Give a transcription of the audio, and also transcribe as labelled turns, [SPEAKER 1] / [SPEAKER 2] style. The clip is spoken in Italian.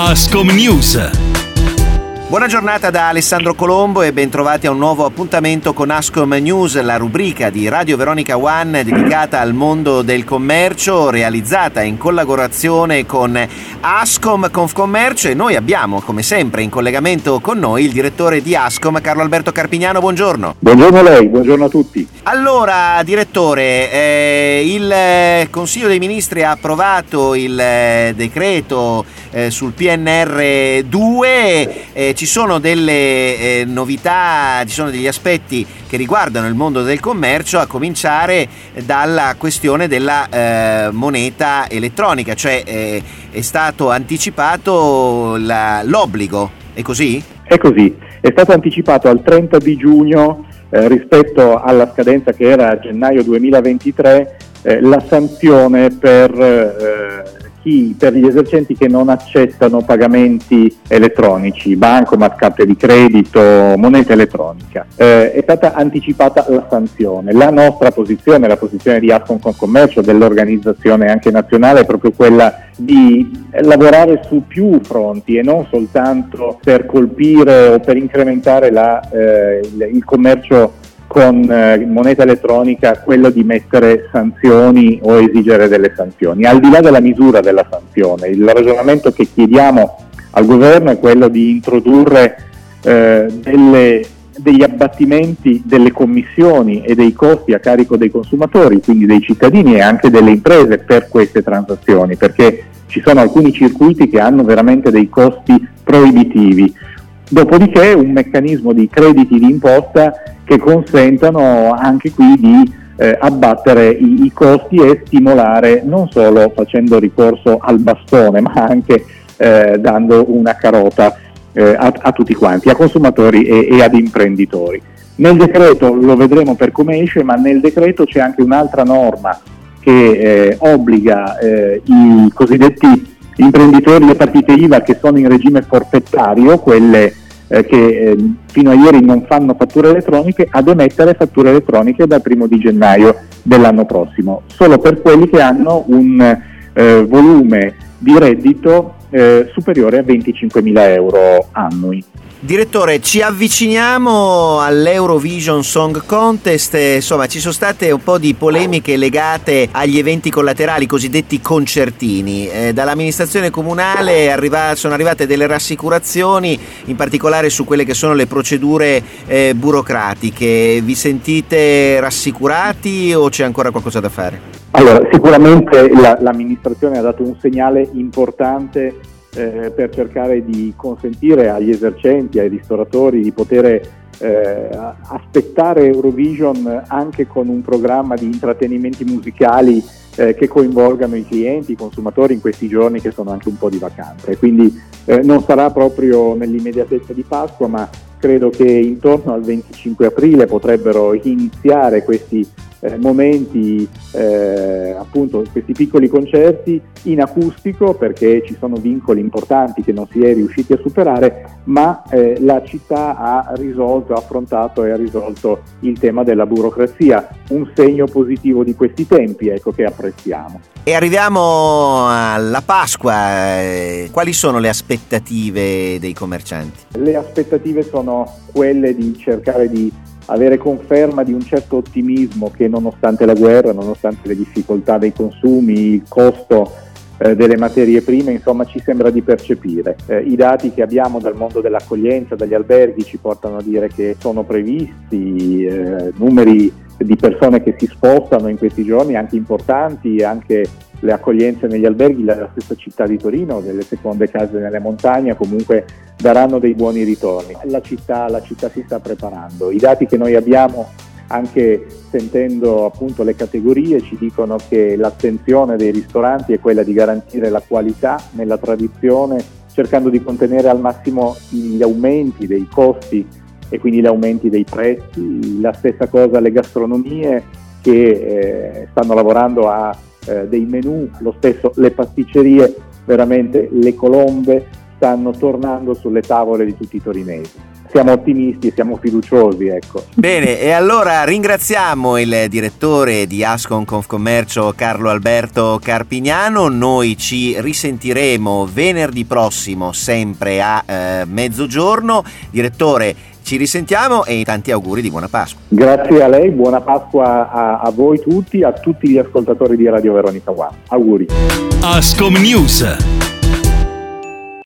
[SPEAKER 1] Ascom News.
[SPEAKER 2] Buona giornata da Alessandro Colombo e bentrovati a un nuovo appuntamento con Ascom News, la rubrica di Radio Veronica One dedicata al mondo del commercio, realizzata in collaborazione con Ascom Confcommercio e noi abbiamo come sempre in collegamento con noi il direttore di Ascom, Carlo Alberto Carpignano, buongiorno.
[SPEAKER 3] Buongiorno a lei, buongiorno a tutti.
[SPEAKER 2] Allora, direttore, eh, il Consiglio dei Ministri ha approvato il eh, decreto eh, sul PNR 2, eh, ci sono delle eh, novità, ci sono degli aspetti che riguardano il mondo del commercio, a cominciare dalla questione della eh, moneta elettronica, cioè eh, è stato anticipato la, l'obbligo, è così?
[SPEAKER 3] È così, è stato anticipato al 30 di giugno eh, rispetto alla scadenza che era gennaio 2023 la sanzione per chi, per gli esercenti che non accettano pagamenti elettronici, bancomat, carte di credito, moneta elettronica. Eh, è stata anticipata la sanzione. La nostra posizione, la posizione di Ascom Commercio, dell'organizzazione anche nazionale, è proprio quella di lavorare su più fronti e non soltanto per colpire o per incrementare la, eh, il commercio con eh, moneta elettronica quello di mettere sanzioni o esigere delle sanzioni. Al di là della misura della sanzione, il ragionamento che chiediamo al governo è quello di introdurre eh, delle, degli abbattimenti delle commissioni e dei costi a carico dei consumatori, quindi dei cittadini e anche delle imprese per queste transazioni, perché ci sono alcuni circuiti che hanno veramente dei costi proibitivi. Dopodiché un meccanismo di crediti di imposta che consentano anche qui di eh, abbattere i, i, costi e stimolare non solo facendo ricorso al bastone ma anche eh, dando una carota eh, a, a, tutti quanti, a consumatori e, e, ad imprenditori. Nel decreto lo vedremo per come esce, ma nel decreto c'è anche un'altra norma che eh, obbliga eh, i cosiddetti imprenditori e partite IVA che sono in regime forfettario, quelle eh, che eh, fino a ieri non fanno fatture elettroniche ad emettere fatture elettroniche dal primo di gennaio dell'anno prossimo, solo per quelli che hanno un eh, volume di reddito eh, superiore a 25.000 euro annui.
[SPEAKER 2] Direttore, ci avviciniamo all'Eurovision Song Contest, insomma ci sono state un po' di polemiche legate agli eventi collaterali, cosiddetti concertini. Eh, dall'amministrazione comunale arriva, sono arrivate delle rassicurazioni, in particolare su quelle che sono le procedure eh, burocratiche. Vi sentite rassicurati o c'è ancora qualcosa da fare?
[SPEAKER 3] Allora, sicuramente la, l'amministrazione ha dato un segnale importante eh, per cercare di consentire agli esercenti, ai ristoratori di poter eh, aspettare Eurovision anche con un programma di intrattenimenti musicali eh, che coinvolgano i clienti, i consumatori in questi giorni che sono anche un po' di vacanza. Quindi eh, non sarà proprio nell'immediatezza di Pasqua, ma credo che intorno al 25 aprile potrebbero iniziare questi eh, momenti, eh, appunto questi piccoli concerti in acustico perché ci sono vincoli importanti che non si è riusciti a superare, ma eh, la città ha risolto, ha affrontato e ha risolto il tema della burocrazia, un segno positivo di questi tempi ecco, che apprezziamo.
[SPEAKER 2] E arriviamo alla Pasqua, eh, quali sono le aspettative dei commercianti?
[SPEAKER 3] Le aspettative sono quelle di cercare di avere conferma di un certo ottimismo che nonostante la guerra, nonostante le difficoltà dei consumi, il costo eh, delle materie prime, insomma ci sembra di percepire. Eh, I dati che abbiamo dal mondo dell'accoglienza, dagli alberghi ci portano a dire che sono previsti eh, numeri di persone che si spostano in questi giorni anche importanti, anche le accoglienze negli alberghi, la stessa città di Torino, delle seconde case nelle montagne, comunque daranno dei buoni ritorni. La città, la città si sta preparando. I dati che noi abbiamo anche sentendo appunto le categorie ci dicono che l'attenzione dei ristoranti è quella di garantire la qualità nella tradizione, cercando di contenere al massimo gli aumenti dei costi e quindi gli aumenti dei prezzi. La stessa cosa le gastronomie che eh, stanno lavorando a eh, dei menù, lo stesso le pasticcerie, veramente le colombe stanno tornando sulle tavole di tutti i torinesi. siamo ottimisti e siamo fiduciosi. Ecco.
[SPEAKER 2] Bene, e allora ringraziamo il direttore di Ascon Confcommercio Carlo Alberto Carpignano, noi ci risentiremo venerdì prossimo sempre a eh, mezzogiorno. Direttore, ci risentiamo e tanti auguri di buona Pasqua.
[SPEAKER 3] Grazie a lei, buona Pasqua a, a voi tutti, a tutti gli ascoltatori di Radio Veronica One. Auguri.
[SPEAKER 1] Ascom News